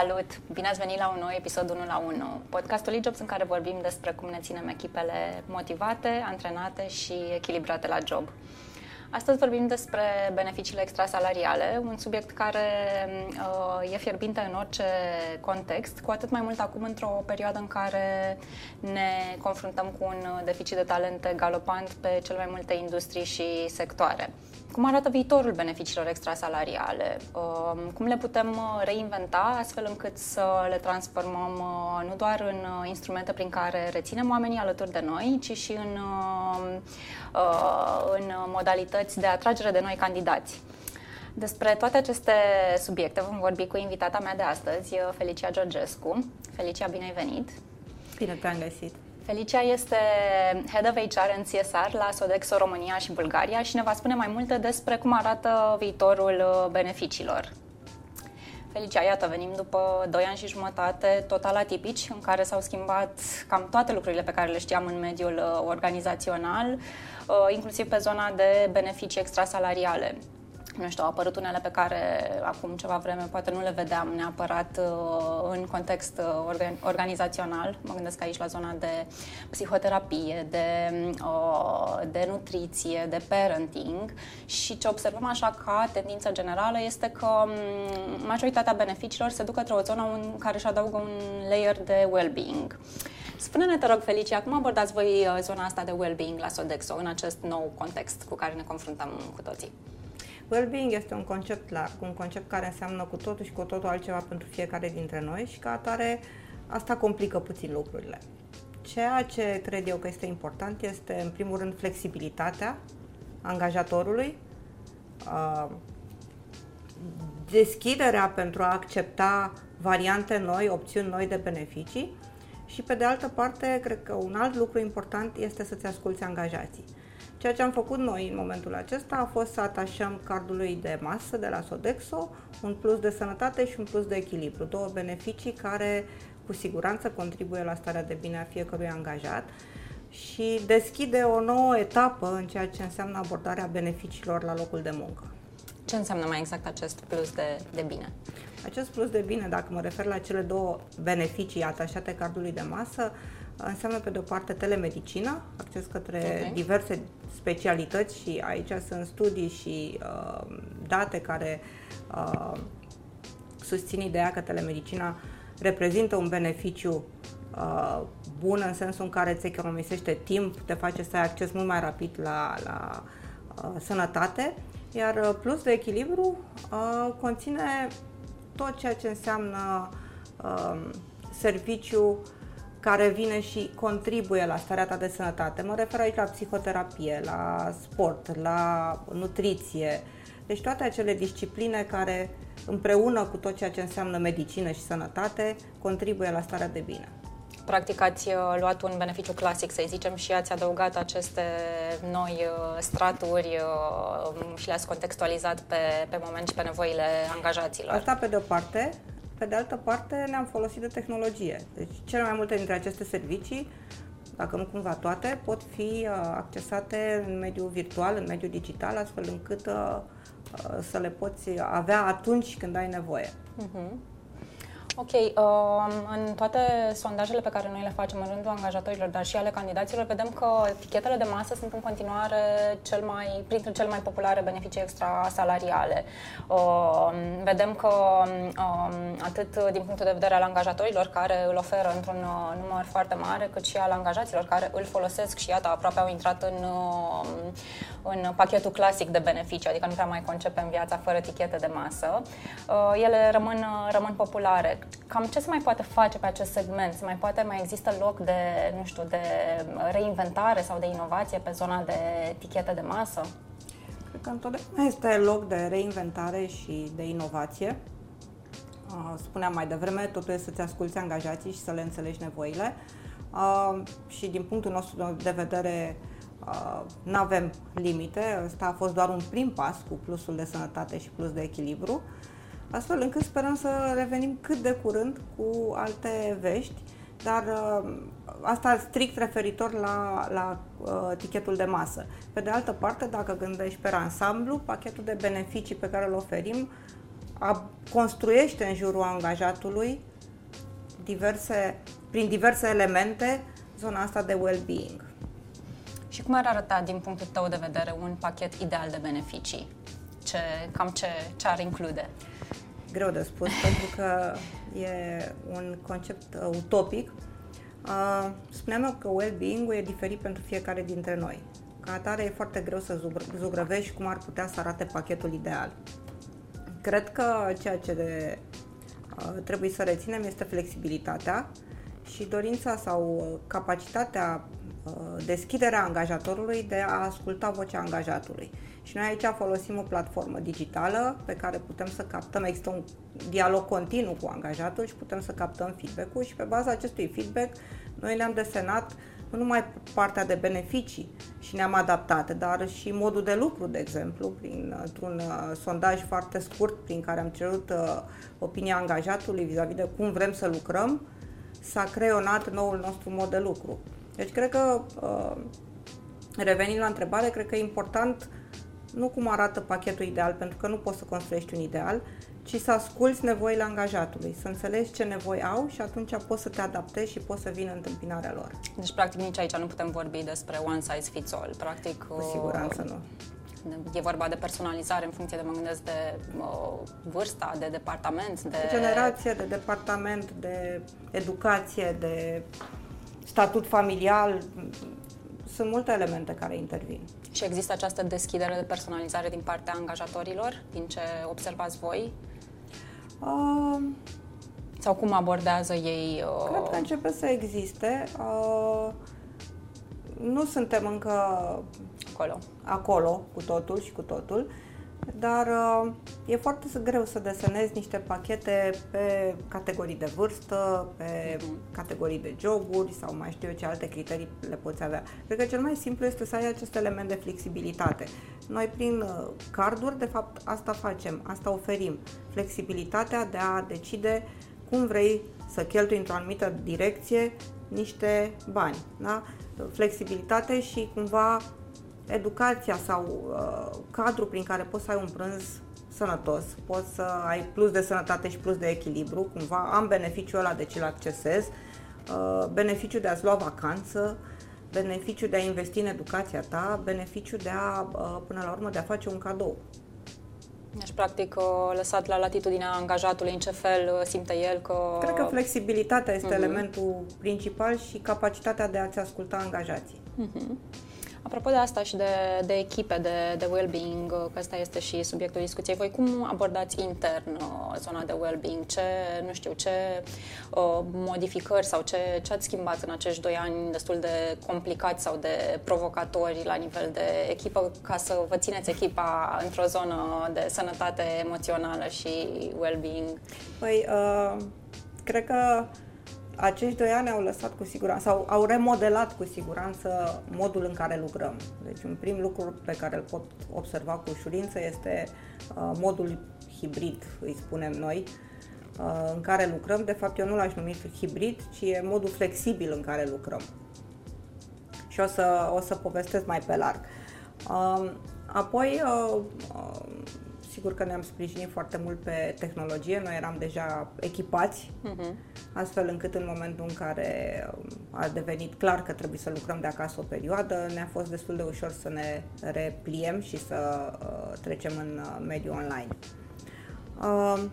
Salut! Bine ați venit la un nou episod 1 la 1, podcastul e-jobs în care vorbim despre cum ne ținem echipele motivate, antrenate și echilibrate la job. Astăzi vorbim despre beneficiile extrasalariale, un subiect care uh, e fierbinte în orice context, cu atât mai mult acum într-o perioadă în care ne confruntăm cu un deficit de talente galopant pe cele mai multe industrii și sectoare. Cum arată viitorul beneficiilor extrasalariale? Um, cum le putem uh, reinventa astfel încât să le transformăm uh, nu doar în uh, instrumente prin care reținem oamenii alături de noi, ci și în, în modalități de atragere de noi candidați? Despre toate aceste subiecte vom vorbi cu invitata mea de astăzi, Felicia Georgescu. Felicia, bine ai venit! Bine te-am găsit! Felicia este Head of HR în CSR la Sodexo România și Bulgaria și ne va spune mai multe despre cum arată viitorul uh, beneficiilor. Felicia, iată, venim după 2 ani și jumătate total atipici, în care s-au schimbat cam toate lucrurile pe care le știam în mediul uh, organizațional, uh, inclusiv pe zona de beneficii extrasalariale nu știu, au apărut unele pe care acum ceva vreme poate nu le vedeam neapărat uh, în context uh, organizațional. Mă gândesc aici la zona de psihoterapie, de, uh, de nutriție, de parenting și ce observăm așa ca tendință generală este că um, majoritatea beneficiilor se duc către o zonă în care își adaugă un layer de well-being. Spune-ne, te rog, Felicia, cum abordați voi zona asta de well-being la Sodexo în acest nou context cu care ne confruntăm cu toții? Well-being este un concept larg, un concept care înseamnă cu totul și cu totul altceva pentru fiecare dintre noi și ca atare asta complică puțin lucrurile. Ceea ce cred eu că este important este, în primul rând, flexibilitatea angajatorului, uh, deschiderea pentru a accepta variante noi, opțiuni noi de beneficii și, pe de altă parte, cred că un alt lucru important este să-ți asculți angajații. Ceea ce am făcut noi în momentul acesta a fost să atașăm cardului de masă de la Sodexo un plus de sănătate și un plus de echilibru, două beneficii care cu siguranță contribuie la starea de bine a fiecărui angajat și deschide o nouă etapă în ceea ce înseamnă abordarea beneficiilor la locul de muncă. Ce înseamnă mai exact acest plus de, de bine? Acest plus de bine, dacă mă refer la cele două beneficii atașate cardului de masă, înseamnă pe de o parte telemedicină, acces către okay. diverse specialități și aici sunt studii și uh, date care uh, susțin ideea că telemedicina reprezintă un beneficiu uh, bun în sensul în care îți economisește timp, te face să ai acces mult mai rapid la, la uh, sănătate, iar uh, plus de echilibru uh, conține tot ceea ce înseamnă uh, serviciu care vine și contribuie la starea ta de sănătate. Mă refer aici la psihoterapie, la sport, la nutriție, deci toate acele discipline care împreună cu tot ceea ce înseamnă medicină și sănătate contribuie la starea de bine. Practic ați uh, luat un beneficiu clasic, să zicem, și ați adăugat aceste noi uh, straturi uh, și le-ați contextualizat pe, pe moment și pe nevoile angajaților. Asta pe de o parte. Pe de altă parte, ne-am folosit de tehnologie. Deci, cele mai multe dintre aceste servicii, dacă nu cumva toate, pot fi uh, accesate în mediul virtual, în mediul digital, astfel încât uh, uh, să le poți avea atunci când ai nevoie. Uh-huh. Ok, uh, în toate sondajele pe care noi le facem în rândul angajatorilor, dar și ale candidaților, vedem că etichetele de masă sunt în continuare cel mai, printre cele mai populare beneficii extrasalariale. Uh, vedem că uh, atât din punctul de vedere al angajatorilor care îl oferă într-un uh, număr foarte mare, cât și al angajaților care îl folosesc și iată, aproape au intrat în, uh, în pachetul clasic de beneficii, adică nu prea mai concepem viața fără etichete de masă. Uh, ele rămân, rămân populare cam ce se mai poate face pe acest segment? Se mai poate, mai există loc de, nu știu, de reinventare sau de inovație pe zona de etichete de masă? Cred că întotdeauna este loc de reinventare și de inovație. Spuneam mai devreme, totul este să-ți asculți angajații și să le înțelegi nevoile. Și din punctul nostru de vedere, nu avem limite. Ăsta a fost doar un prim pas cu plusul de sănătate și plus de echilibru astfel încât sperăm să revenim cât de curând cu alte vești, dar uh, asta strict referitor la, la uh, tichetul de masă. Pe de altă parte, dacă gândești pe ansamblu, pachetul de beneficii pe care îl oferim a, construiește în jurul angajatului diverse, prin diverse elemente zona asta de well-being. Și cum ar arăta din punctul tău de vedere un pachet ideal de beneficii? Ce, cam ce, ce ar include? Greu de spus, pentru că e un concept uh, utopic. Uh, spuneam eu că well-being-ul e diferit pentru fiecare dintre noi. Ca atare e foarte greu să zugrăvești cum ar putea să arate pachetul ideal. Cred că ceea ce de, uh, trebuie să reținem este flexibilitatea și dorința sau capacitatea, uh, deschiderea angajatorului de a asculta vocea angajatului. Și noi aici folosim o platformă digitală pe care putem să captăm, există un dialog continuu cu angajatul și putem să captăm feedback-ul și pe baza acestui feedback noi ne-am desenat nu numai partea de beneficii și ne-am adaptat, dar și modul de lucru, de exemplu, prin, într-un uh, sondaj foarte scurt prin care am cerut uh, opinia angajatului vis-a-vis de cum vrem să lucrăm, s-a creionat noul nostru mod de lucru. Deci cred că, uh, revenind la întrebare, cred că e important nu cum arată pachetul ideal, pentru că nu poți să construiești un ideal, ci să asculți nevoile angajatului, să înțelegi ce nevoi au și atunci poți să te adaptezi și poți să vină în întâmpinarea lor. Deci, practic, nici aici nu putem vorbi despre one size fits all. Practic, cu siguranță nu. E vorba de personalizare în funcție de, mă gândesc, de uh, vârsta, de departament, de... de... Generație, de departament, de educație, de statut familial. Sunt multe elemente care intervin. Și există această deschidere de personalizare din partea angajatorilor, din ce observați voi? Uh, Sau cum abordează ei? Uh... Cred că începe să existe. Uh, nu suntem încă acolo. acolo cu totul și cu totul, dar uh, e foarte greu să desenezi niște pachete pe categorii de vârstă, pe mm-hmm. categorii de joburi sau mai știu eu ce alte criterii le poți avea. Cred că cel mai simplu este să ai acest element de flexibilitate. Noi prin uh, carduri, de fapt, asta facem, asta oferim. Flexibilitatea de a decide cum vrei să cheltui într-o anumită direcție niște bani. Da? Flexibilitate și cumva educația sau uh, cadrul prin care poți să ai un prânz sănătos, poți să ai plus de sănătate și plus de echilibru, cumva am beneficiul ăla de ce-l accesez, uh, beneficiul de a-ți lua vacanță, beneficiul de a investi în educația ta, beneficiul de a, uh, până la urmă, de a face un cadou. Deci, practic, uh, lăsat la latitudinea angajatului în ce fel uh, simte el că... Cred că flexibilitatea este uh-huh. elementul principal și capacitatea de a-ți asculta angajații. Uh-huh. Apropo de asta și de, de echipe, de, de well-being, că ăsta este și subiectul discuției, voi cum abordați intern uh, zona de well-being? Ce, nu știu, ce uh, modificări sau ce, ce ați schimbat în acești doi ani destul de complicați sau de provocatori la nivel de echipă ca să vă țineți echipa într-o zonă de sănătate emoțională și well-being? Păi, uh, cred că acești doi ani au lăsat cu siguranță, sau au remodelat cu siguranță modul în care lucrăm. Deci un prim lucru pe care îl pot observa cu ușurință este uh, modul hibrid, îi spunem noi, uh, în care lucrăm. De fapt, eu nu l-aș numi hibrid, ci e modul flexibil în care lucrăm. Și o să, o să povestesc mai pe larg. Uh, apoi, uh, uh, sigur că ne-am sprijinit foarte mult pe tehnologie, noi eram deja echipați, uh-huh. astfel încât în momentul în care um, a devenit clar că trebuie să lucrăm de acasă o perioadă, ne-a fost destul de ușor să ne repliem și să uh, trecem în uh, mediul online. Uh,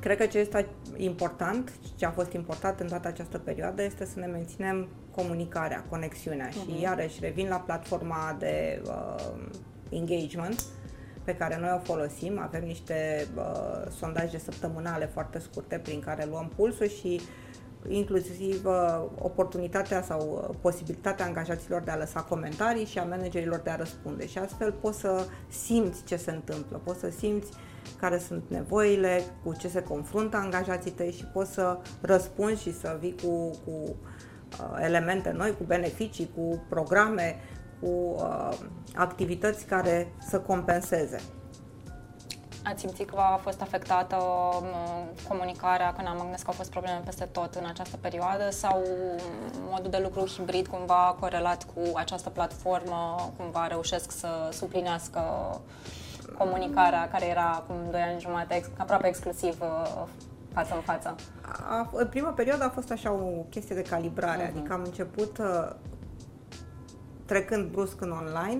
cred că ce este important, ce a fost important în toată această perioadă este să ne menținem comunicarea, conexiunea uh-huh. și mhm. iarăși revin la platforma de uh, engagement pe care noi o folosim. Avem niște uh, sondaje săptămânale foarte scurte prin care luăm pulsul și inclusiv uh, oportunitatea sau uh, posibilitatea angajaților de a lăsa comentarii și a managerilor de a răspunde. Și astfel poți să simți ce se întâmplă, poți să simți care sunt nevoile, cu ce se confruntă angajații tăi și poți să răspunzi și să vii cu, cu uh, elemente noi, cu beneficii, cu programe cu uh, activități care să compenseze. Ați simțit că a fost afectată um, comunicarea, că n-am gândit că au fost probleme peste tot în această perioadă sau modul de lucru hibrid cumva corelat cu această platformă cumva reușesc să suplinească comunicarea care era acum 2 ani jumate, aproape exclusiv uh, față în față? A, în prima perioadă a fost așa o chestie de calibrare, uh-huh. adică am început uh, trecând brusc în online,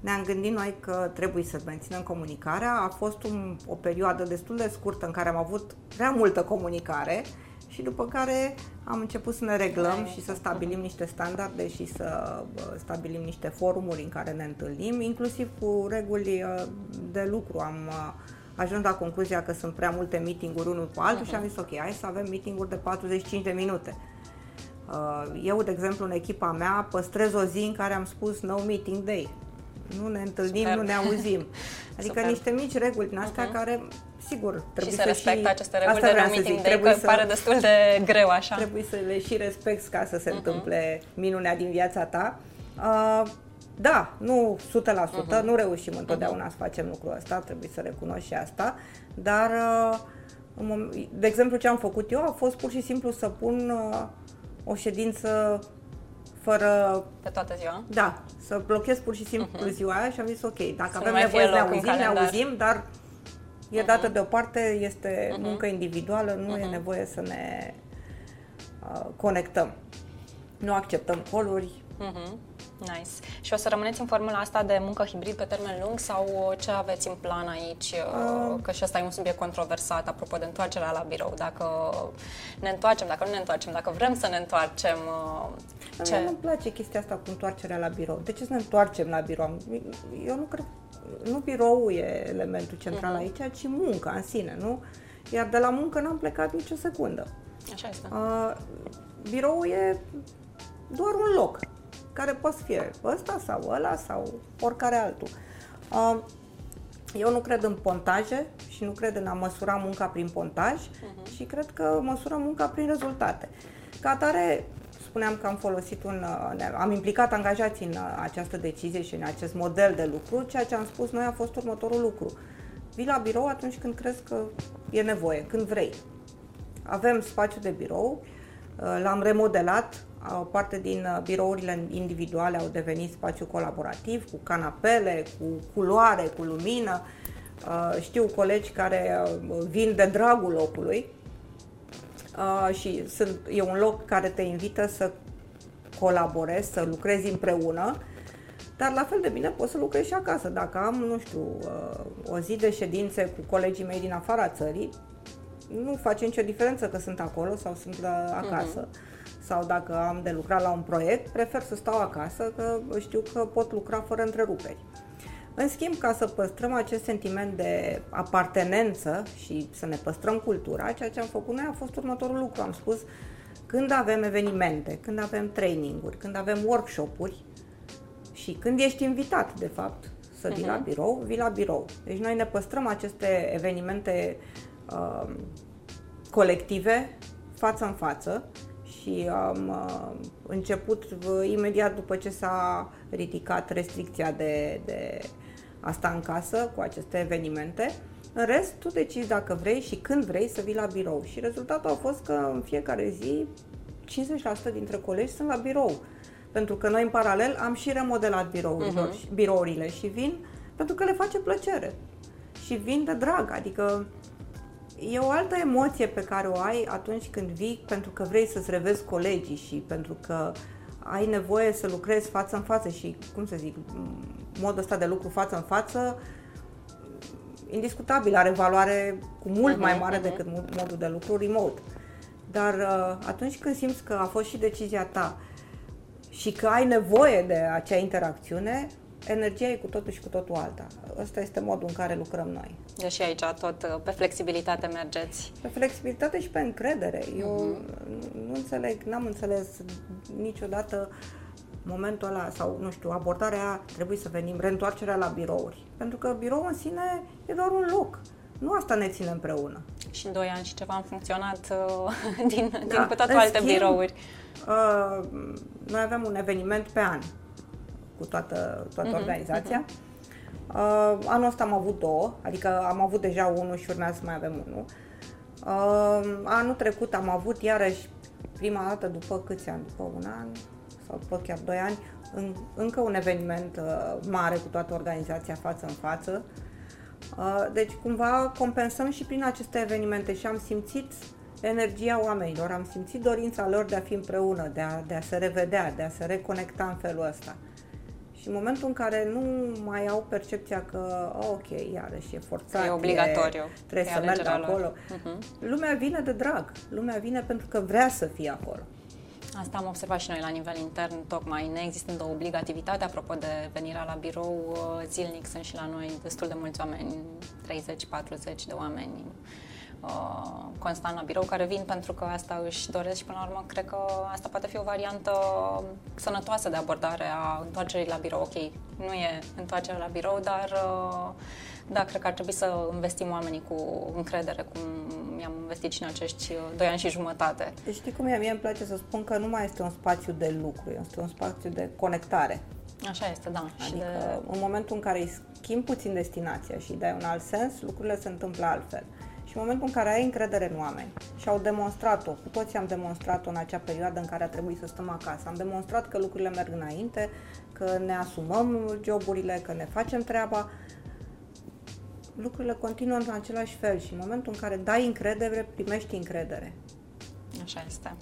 ne-am gândit noi că trebuie să menținem comunicarea. A fost un, o perioadă destul de scurtă în care am avut prea multă comunicare și după care am început să ne reglăm și să stabilim niște standarde și să stabilim niște forumuri în care ne întâlnim, inclusiv cu reguli uh, de lucru. Am uh, ajuns la concluzia că sunt prea multe meeting-uri unul cu altul uh-huh. și am zis ok, hai să avem meeting-uri de 45 de minute. Uh, eu, de exemplu, în echipa mea păstrez o zi în care am spus no meeting day. Nu ne întâlnim, Super. nu ne auzim. Adică Super. niște mici reguli din astea uh-huh. care sigur, trebuie și să, să respecte și... aceste reguli de no meeting day, că să, pare destul de greu așa. Trebuie să le și respecti ca să se uh-huh. întâmple minunea din viața ta. Uh, da, nu 100%, uh-huh. nu reușim întotdeauna uh-huh. să facem lucrul ăsta, trebuie să recunosc și asta, dar, uh, de exemplu, ce am făcut eu a fost pur și simplu să pun uh, o ședință fără... Pe toată ziua? Da, să blochez pur și simplu uh-huh. ziua aia și am zis ok, dacă să avem nevoie să ne auzim, ne auzim, dar e dată uh-huh. deoparte, este uh-huh. muncă individuală, nu uh-huh. e nevoie să ne uh, conectăm. Nu acceptăm coluri. Uh-huh. Nice. Și o să rămâneți în formula asta de muncă hibrid pe termen lung sau ce aveți în plan aici? Uh. Că și asta e un subiect controversat, apropo de întoarcerea la birou. Dacă ne întoarcem, dacă nu ne întoarcem, dacă vrem să ne întoarcem, uh, ce? Nu-mi place chestia asta cu întoarcerea la birou. De ce să ne întoarcem la birou? Eu nu cred, nu birou e elementul central uh-huh. aici, ci munca în sine, nu? Iar de la muncă n-am plecat nicio secundă. Așa este. Uh, birou e doar un loc care poate fi ăsta sau ăla sau oricare altul. Eu nu cred în pontaje și nu cred în a măsura munca prin pontaj uh-huh. și cred că măsurăm munca prin rezultate. Ca atare, spuneam că am folosit un, am implicat angajații în această decizie și în acest model de lucru, ceea ce am spus noi a fost următorul lucru. Vii la birou atunci când crezi că e nevoie, când vrei. Avem spațiu de birou, l-am remodelat, o parte din uh, birourile individuale au devenit spațiu colaborativ, cu canapele, cu culoare, cu lumină. Uh, știu colegi care uh, vin de dragul locului și sunt, e un loc care te invită să colaborezi, să lucrezi împreună, dar la fel de bine poți să lucrezi și acasă. Dacă am, nu știu, o zi de ședințe cu colegii mei din afara țării, nu face nicio diferență că sunt acolo sau sunt la, acasă. Mm-hmm sau dacă am de lucrat la un proiect, prefer să stau acasă, că știu că pot lucra fără întreruperi. În schimb, ca să păstrăm acest sentiment de apartenență și să ne păstrăm cultura, ceea ce am făcut noi a fost următorul lucru. Am spus, când avem evenimente, când avem traininguri, când avem workshop-uri și când ești invitat, de fapt, să vii uh-huh. la mhm. birou, vii la birou. Deci noi ne păstrăm aceste evenimente uh, colective față în față și am uh, început uh, imediat după ce s-a ridicat restricția de, de a sta în casă cu aceste evenimente. În rest, tu decizi dacă vrei și când vrei să vii la birou. Și rezultatul a fost că în fiecare zi 50% dintre colegi sunt la birou. Pentru că noi în paralel am și remodelat birourile, uh-huh. birourile și vin pentru că le face plăcere. Și vin de drag, adică E o altă emoție pe care o ai atunci când vii pentru că vrei să-ți revezi colegii și pentru că ai nevoie să lucrezi față în față și, cum să zic, modul ăsta de lucru față în față indiscutabil, are valoare cu mult uh-huh, mai mhm, mare uh-huh. decât modul de lucru remote. Dar uh, atunci când simți că a fost și decizia ta și că ai nevoie de acea interacțiune, energia e cu totul și cu totul alta. Ăsta este modul în care lucrăm noi. Deci aici tot uh, pe flexibilitate mergeți. Pe flexibilitate și pe încredere. Eu uh-huh. nu înțeleg, n-am înțeles niciodată momentul ăla sau, nu știu, abordarea trebuie să venim, reîntoarcerea la birouri. Pentru că birou în sine e doar un loc. Nu asta ne ține împreună. Și în doi ani și ceva am funcționat uh, din, da. din cu toate alte schimb, birouri. Uh, noi avem un eveniment pe an cu toată, toată uh-huh, organizația. Uh-huh. Uh, anul ăsta am avut două, adică am avut deja unul și urmează să mai avem unul. Uh, anul trecut am avut iarăși prima dată după câți ani? După un an sau după chiar doi ani, în, încă un eveniment uh, mare cu toată organizația față în față. Uh, deci cumva compensăm și prin aceste evenimente și am simțit energia oamenilor, am simțit dorința lor de a fi împreună, de a, de a se revedea, de a se reconecta în felul ăsta. Și în momentul în care nu mai au percepția că, oh, ok, iarăși e forțat, e obligatoriu, e, trebuie e să merg acolo, uh-huh. lumea vine de drag, lumea vine pentru că vrea să fie acolo. Asta am observat și noi la nivel intern, tocmai neexistând o obligativitate, apropo de venirea la birou, uh, zilnic sunt și la noi destul de mulți oameni, 30-40 de oameni uh, constant la birou, care vin pentru că asta își doresc și până la urmă cred că asta poate fi o variantă sănătoasă de abordare a întoarcerii la birou. Ok, nu e întoarcerea la birou, dar uh, da, cred că ar trebui să investim oamenii cu încredere, cum mi-am investit și în acești uh, doi ani și jumătate. Deci știi cum e? Mie îmi place să spun că nu mai este un spațiu de lucru, este un spațiu de conectare. Așa este, da. Adică și de... în momentul în care îi schimbi puțin destinația și îi dai un alt sens, lucrurile se întâmplă altfel. Și în momentul în care ai încredere în oameni și au demonstrat-o, cu toții am demonstrat-o în acea perioadă în care a trebuit să stăm acasă, am demonstrat că lucrurile merg înainte, că ne asumăm joburile, că ne facem treaba, lucrurile continuă în același fel și în momentul în care dai încredere, primești încredere. Așa este.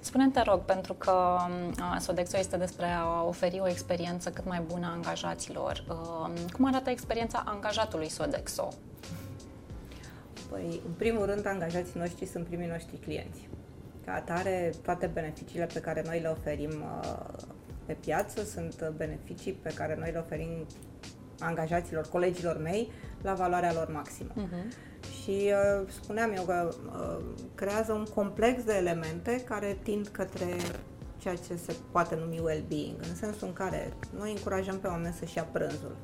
Spune te rog, pentru că Sodexo este despre a oferi o experiență cât mai bună a angajaților. Cum arată experiența angajatului Sodexo? Păi, în primul rând, angajații noștri sunt primii noștri clienți. Ca atare, toate beneficiile pe care noi le oferim pe piață sunt beneficii pe care noi le oferim angajaților, colegilor mei, la valoarea lor maximă. Uh-huh. Și uh, spuneam eu că uh, creează un complex de elemente care tind către ceea ce se poate numi well-being, în sensul în care noi încurajăm pe oameni să-și ia prânzul.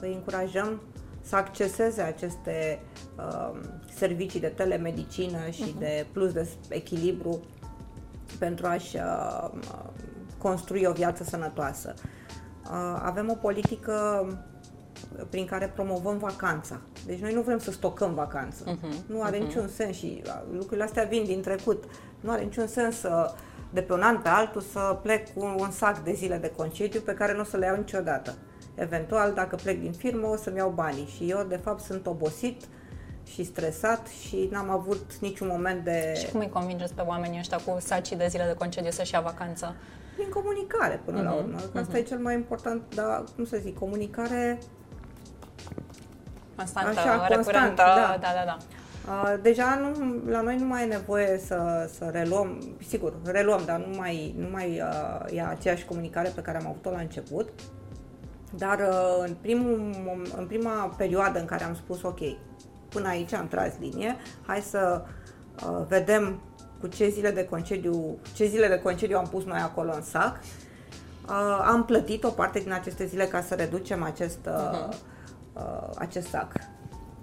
Îi încurajăm să acceseze aceste uh, servicii de telemedicină și uh-huh. de plus de echilibru pentru a-și uh, construi o viață sănătoasă. Uh, avem o politică prin care promovăm vacanța. Deci noi nu vrem să stocăm vacanță. Uh-huh. Nu are uh-huh. niciun sens și uh, lucrurile astea vin din trecut. Nu are niciun sens să de pe un an pe altul să plec cu un sac de zile de concediu pe care nu o să le iau niciodată. Eventual, dacă plec din firmă, o să-mi iau banii și eu, de fapt, sunt obosit și stresat și n-am avut niciun moment de... Și cum îi convingeți pe oamenii ăștia cu saci de zile de concediu să-și ia vacanță? Prin comunicare, până uh-huh. la mhm. urmă. Asta uh-huh. e cel mai important, dar, cum să zic, comunicare constantă, Așa, recurentă. Da, da, da. da. Deja nu, la noi nu mai e nevoie să, să reluăm, sigur, reluăm, dar nu mai, nu mai uh, e aceeași comunicare pe care am avut-o la început. Dar uh, în, primul, în prima perioadă în care am spus, ok, până aici am tras linie, hai să uh, vedem cu ce zile de concediu, ce zile de concediu am pus noi acolo în sac. Uh, am plătit o parte din aceste zile ca să reducem acest uh, uh-huh uh, acest sac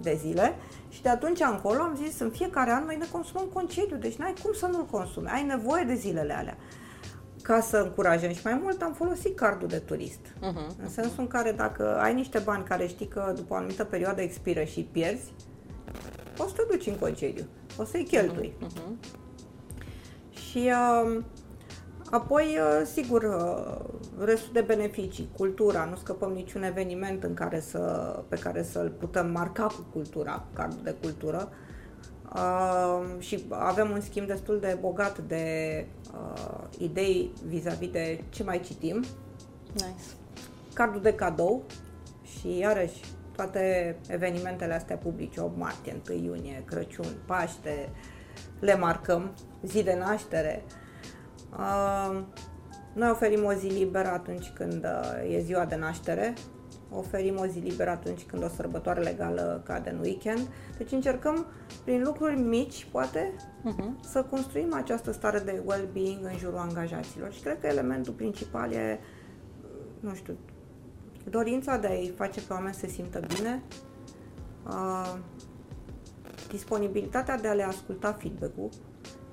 de zile și de atunci încolo am zis în fiecare an noi ne consumăm concediu, deci n-ai cum să nu-l consumi, ai nevoie de zilele alea. Ca să încurajăm și mai mult am folosit cardul de turist. Uh-huh. În sensul în care dacă ai niște bani care știi că după o anumită perioadă expiră și pierzi, poți să te duci în concediu, o să-i cheltui. Uh-huh. Și uh, Apoi, uh, sigur, uh, restul de beneficii, cultura, nu scăpăm niciun eveniment în care să, pe care să-l putem marca cu cultura, cardul de cultură. Uh, și avem un schimb destul de bogat de uh, idei vis-a-vis de ce mai citim. Nice. Cardul de cadou și iarăși toate evenimentele astea publice, 8 martie, 1 iunie, Crăciun, Paște, le marcăm, zi de naștere. Uh, Uh, noi oferim o zi liberă atunci când uh, e ziua de naștere, oferim o zi liberă atunci când o sărbătoare legală cade în weekend. Deci încercăm prin lucruri mici, poate, uh-huh. să construim această stare de well-being în jurul angajaților. Și cred că elementul principal e, nu știu, dorința de a-i face pe oameni să se simtă bine, uh, disponibilitatea de a le asculta feedback-ul,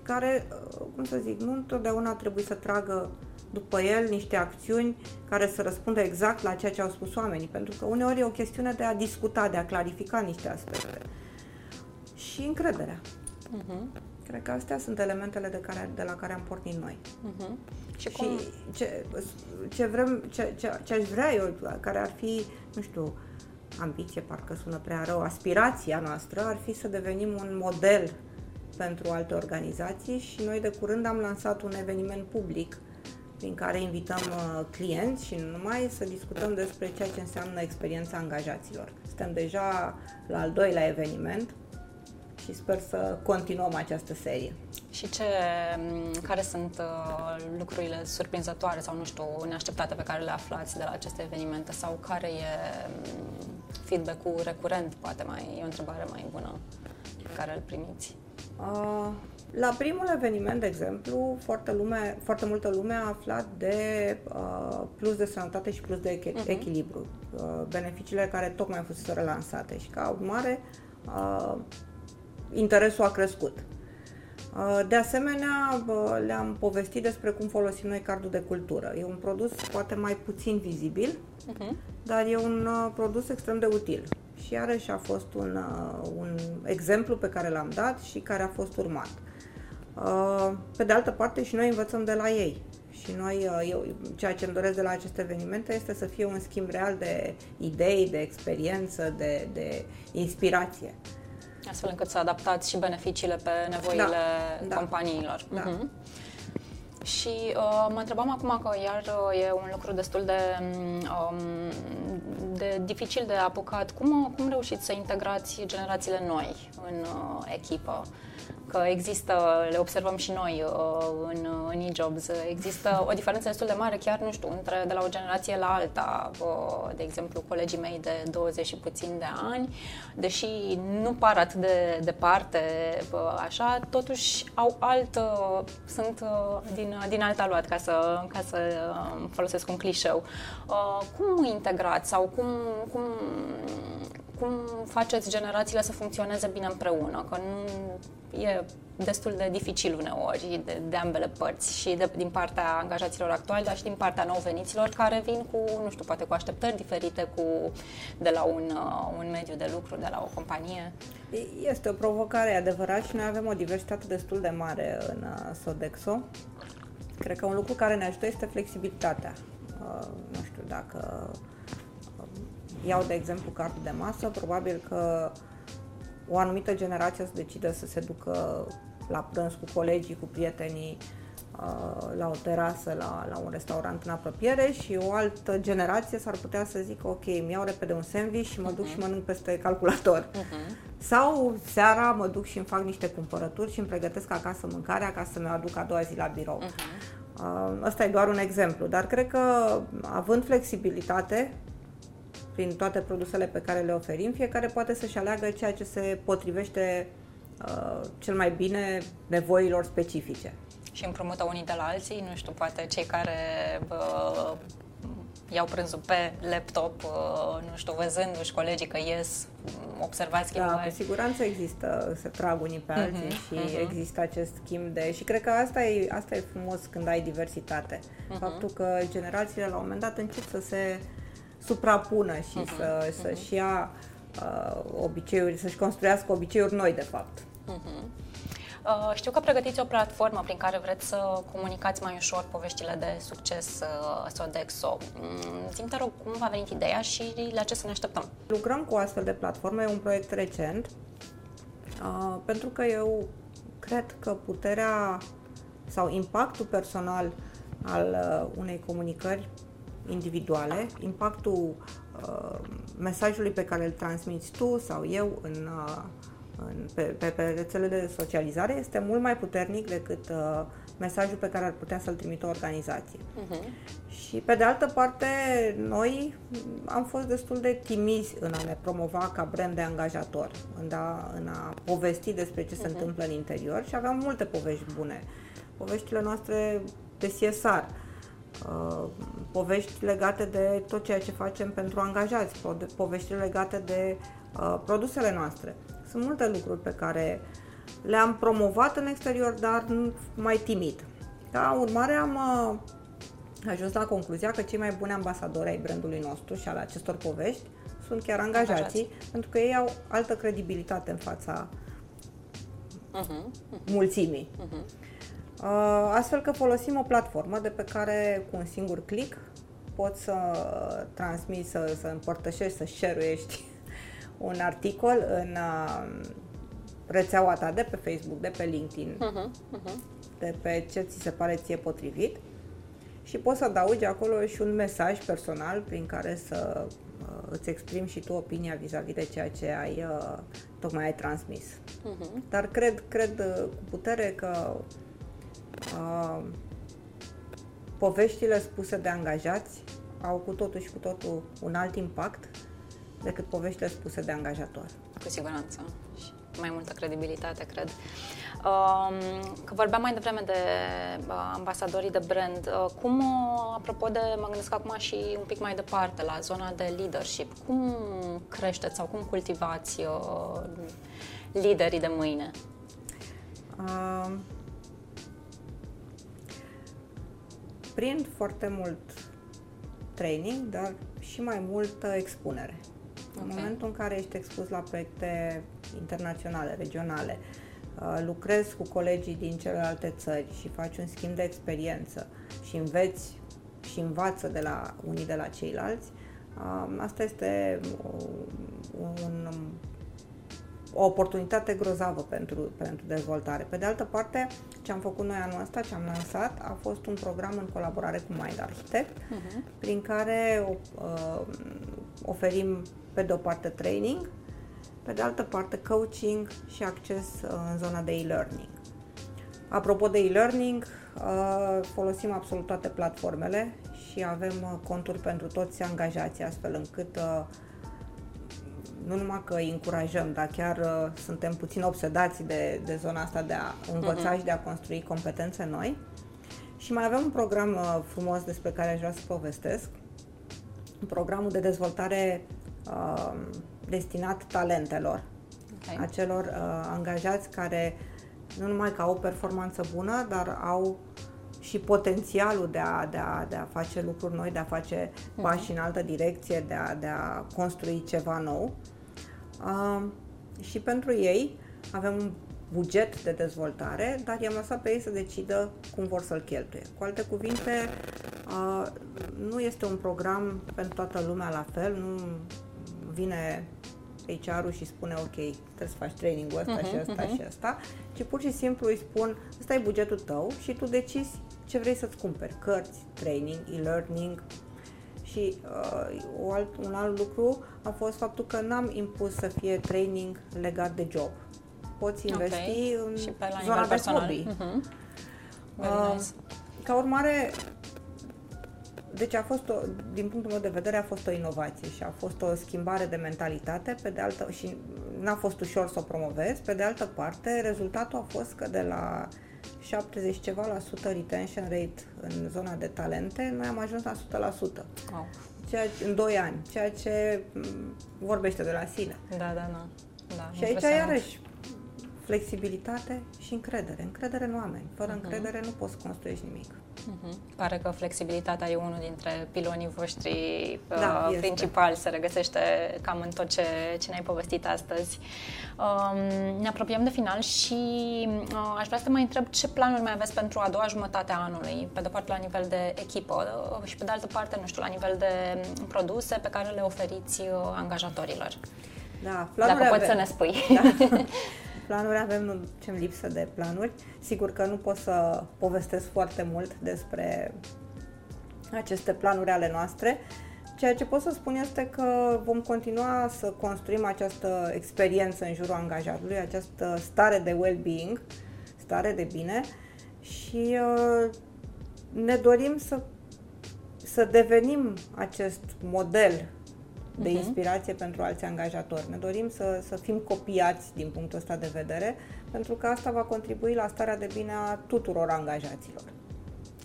care, uh, cum să zic, nu întotdeauna trebuie să tragă după el niște acțiuni care să răspundă exact la ceea ce au spus oamenii, pentru că uneori e o chestiune de a discuta, de a clarifica niște aspecte. Și încrederea. Uh-huh. Cred că astea sunt elementele de, care, de la care am pornit noi. Uh-huh. Și, cum... și ce, ce, vrem, ce, ce, ce aș vrea eu, care ar fi, nu știu, ambiție, parcă sună prea rău, aspirația noastră ar fi să devenim un model pentru alte organizații și noi de curând am lansat un eveniment public prin care invităm uh, clienți și nu numai să discutăm despre ceea ce înseamnă experiența angajaților. Suntem deja la al doilea eveniment și sper să continuăm această serie. Și ce, care sunt uh, lucrurile surprinzătoare sau, nu știu, neașteptate pe care le aflați de la aceste evenimente sau care e feedback-ul recurent, poate mai e o întrebare mai bună pe care îl primiți? Uh, la primul eveniment, de exemplu, foarte, lume, foarte multă lume a aflat de uh, plus de sănătate și plus de uh-huh. echilibru, uh, beneficiile care tocmai au fost relansate și ca urmare uh, interesul a crescut. Uh, de asemenea, uh, le-am povestit despre cum folosim noi cardul de cultură. E un produs poate mai puțin vizibil, uh-huh. dar e un uh, produs extrem de util. Și iarăși a fost un, un exemplu pe care l-am dat și care a fost urmat. Pe de altă parte și noi învățăm de la ei. Și noi, eu, ceea ce îmi doresc de la aceste evenimente este să fie un schimb real de idei, de experiență, de, de inspirație. Astfel încât să adaptați și beneficiile pe nevoile da, da. companiilor. Da. Uh-huh. Și uh, mă întrebam acum că iar uh, e un lucru destul de, um, de dificil de apucat. Cum, cum reușiți să integrați generațiile noi în uh, echipă? Că există, le observăm și noi uh, în, în e-jobs, există o diferență destul de mare, chiar, nu știu, între de la o generație la alta. Uh, de exemplu, colegii mei de 20 și puțin de ani, deși nu par atât de departe, uh, așa, totuși au alt, sunt din, din alta luat, ca să, ca să folosesc un clișeu. Cum integrați sau cum, cum cum faceți generațiile să funcționeze bine împreună, că nu e destul de dificil uneori de, de ambele părți și de, din partea angajaților actuali, dar și din partea nou veniților care vin cu, nu știu, poate cu așteptări diferite cu, de la un, uh, un mediu de lucru, de la o companie. Este o provocare adevărat și noi avem o diversitate destul de mare în uh, Sodexo. Cred că un lucru care ne ajută este flexibilitatea. Uh, nu știu dacă iau de exemplu cardul de masă, probabil că o anumită generație o să decide să se ducă la prânz cu colegii, cu prietenii, uh, la o terasă, la, la un restaurant în apropiere și o altă generație s-ar putea să zică ok, îmi iau repede un sandwich și mă duc uh-huh. și mănânc peste calculator. Uh-huh. Sau seara mă duc și îmi fac niște cumpărături și îmi pregătesc acasă mâncarea ca să mi-o aduc a doua zi la birou. Uh-huh. Ăsta e doar un exemplu, dar cred că având flexibilitate prin toate produsele pe care le oferim, fiecare poate să-și aleagă ceea ce se potrivește uh, cel mai bine nevoilor specifice. Și împrumută unii de la alții, nu știu, poate cei care uh, iau prânzul pe laptop, uh, nu știu, văzându-și colegii că ies, observați schimbări. Da, cu siguranță există, se trag unii pe alții uh-huh, și uh-huh. există acest schimb de... Și cred că asta e, asta e frumos când ai diversitate. Uh-huh. Faptul că generațiile la un moment dat încep să se suprapună și uh-huh, să, uh-huh. să-și ia uh, obiceiuri, să-și construiască obiceiuri noi, de fapt. Uh-huh. Uh, știu că pregătiți o platformă prin care vreți să comunicați mai ușor poveștile de succes uh, Sodexo. Mm, Zi-mi, te rog, cum v-a venit ideea și la ce să ne așteptăm? Lucrăm cu astfel de platforme, e un proiect recent, uh, pentru că eu cred că puterea sau impactul personal al uh, unei comunicări individuale, impactul uh, mesajului pe care îl transmiți tu sau eu în, uh, în, pe, pe, pe rețelele de socializare este mult mai puternic decât uh, mesajul pe care ar putea să-l trimită o organizație. Uh-huh. Și pe de altă parte, noi am fost destul de timizi în a ne promova ca brand de angajator, în a, în a povesti despre ce uh-huh. se întâmplă în interior și aveam multe povești bune. Poveștile noastre de CSR, Uh, povești legate de tot ceea ce facem pentru angajați, povești legate de uh, produsele noastre. Sunt multe lucruri pe care le-am promovat în exterior, dar mai timid. Ca urmare am uh, ajuns la concluzia că cei mai buni ambasadori ai brandului nostru și al acestor povești sunt chiar angajații, Angajați. pentru că ei au altă credibilitate în fața uh-huh, uh-huh. mulțimii. Uh-huh. Astfel că folosim o platformă de pe care cu un singur click poți să transmiți, să, să împărtășești, să share un articol în uh, rețeaua ta de pe Facebook, de pe LinkedIn, uh-huh, uh-huh. de pe ce ți se pare ție potrivit și poți să adaugi acolo și un mesaj personal prin care să uh, îți exprimi și tu opinia vis-a-vis de ceea ce ai uh, tocmai ai transmis. Uh-huh. Dar cred, cred uh, cu putere că uh, poveștile spuse de angajați au cu totul și cu totul un alt impact decât poveștile spuse de angajator. Cu siguranță. Și mai multă credibilitate, cred. Um, că vorbeam mai devreme de uh, ambasadorii de brand. Uh, cum, uh, apropo de, mă gândesc acum și un pic mai departe, la zona de leadership, cum creșteți sau cum cultivați liderii de mâine? Um, prin foarte mult training, dar și mai multă expunere. Okay. În momentul în care ești expus la proiecte internaționale, regionale, uh, lucrezi cu colegii din celelalte țări și faci un schimb de experiență și înveți și învață de la unii de la ceilalți, uh, asta este un, o oportunitate grozavă pentru, pentru dezvoltare. Pe de altă parte, ce am făcut noi anul ăsta, ce am lansat, a fost un program în colaborare cu Mind Architect, uh-huh. prin care uh, oferim pe de o parte training, pe de altă parte coaching și acces uh, în zona de e-learning. Apropo de e-learning, uh, folosim absolut toate platformele și avem uh, conturi pentru toți angajații, astfel încât nu numai că îi încurajăm, dar chiar suntem puțin obsedați de, de zona asta de a învăța uh-huh. și de a construi competențe noi. Și mai avem un program frumos despre care aș vrea să povestesc, programul de dezvoltare uh, destinat talentelor, okay. acelor uh, angajați care nu numai că au o performanță bună, dar au și potențialul de a, de a, de a face lucruri noi, de a face mhm. pași în altă direcție, de a, de a construi ceva nou. Uh, și pentru ei avem un buget de dezvoltare, dar i-am lăsat pe ei să decidă cum vor să-l cheltuie. Cu alte cuvinte, uh, nu este un program pentru toată lumea la fel, nu vine HR-ul și spune ok, trebuie să faci training-ul ăsta uh-huh, și ăsta uh-huh. și ăsta, ci pur și simplu îi spun ăsta e bugetul tău și tu decizi ce vrei să-ți cumperi, cărți, training, e-learning și uh, o alt, un alt lucru a fost faptul că n-am impus să fie training legat de job. Poți investi okay. în și pe la zona de hobby. Uh-huh. Uh, nice. Ca urmare, deci a fost, o, din punctul meu de vedere, a fost o inovație și a fost o schimbare de mentalitate, pe de altă, și n-a fost ușor să o promovez, pe de altă parte, rezultatul a fost că de la 70 ceva la sută retention rate în zona de talente, noi am ajuns la 100%. Wow. Ceea ce, în 2 ani, ceea ce vorbește de la sine. Da, da, da. da și aici, iarăși, flexibilitate și încredere. Încredere în oameni. Fără uh-huh. încredere nu poți să construiești nimic. Uh-huh. Pare că flexibilitatea e unul dintre pilonii voștri da, uh, principali, se regăsește cam în tot ce, ce ne-ai povestit astăzi. Um, ne apropiem de final și uh, aș vrea să te mai întreb ce planuri mai aveți pentru a doua jumătate a anului, pe de parte la nivel de echipă uh, și pe de altă parte, nu știu, la nivel de produse pe care le oferiți uh, angajatorilor. Da, Dacă poți să ne spui. Da. planuri, avem nu ce lipsă de planuri. Sigur că nu pot să povestesc foarte mult despre aceste planuri ale noastre. Ceea ce pot să spun este că vom continua să construim această experiență în jurul angajatului, această stare de well-being, stare de bine și uh, ne dorim să, să devenim acest model de uh-huh. inspirație pentru alți angajatori. Ne dorim să, să fim copiați din punctul ăsta de vedere, pentru că asta va contribui la starea de bine a tuturor angajaților.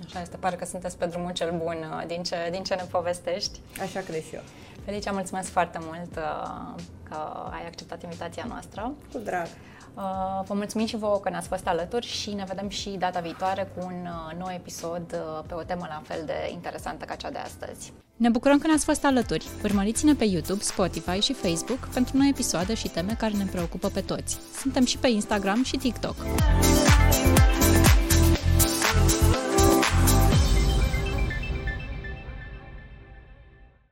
Așa este, pare că sunteți pe drumul cel bun uh, din ce, din ce ne povestești. Așa cred și eu. Felicia, mulțumesc foarte mult uh, că ai acceptat invitația noastră. Cu drag. Uh, vă mulțumim și vouă că ne-ați fost alături și ne vedem și data viitoare cu un uh, nou episod uh, pe o temă la fel de interesantă ca cea de astăzi. Ne bucurăm că ne-ați fost alături. Urmăriți-ne pe YouTube, Spotify și Facebook pentru noi episoade și teme care ne preocupă pe toți. Suntem și pe Instagram și TikTok.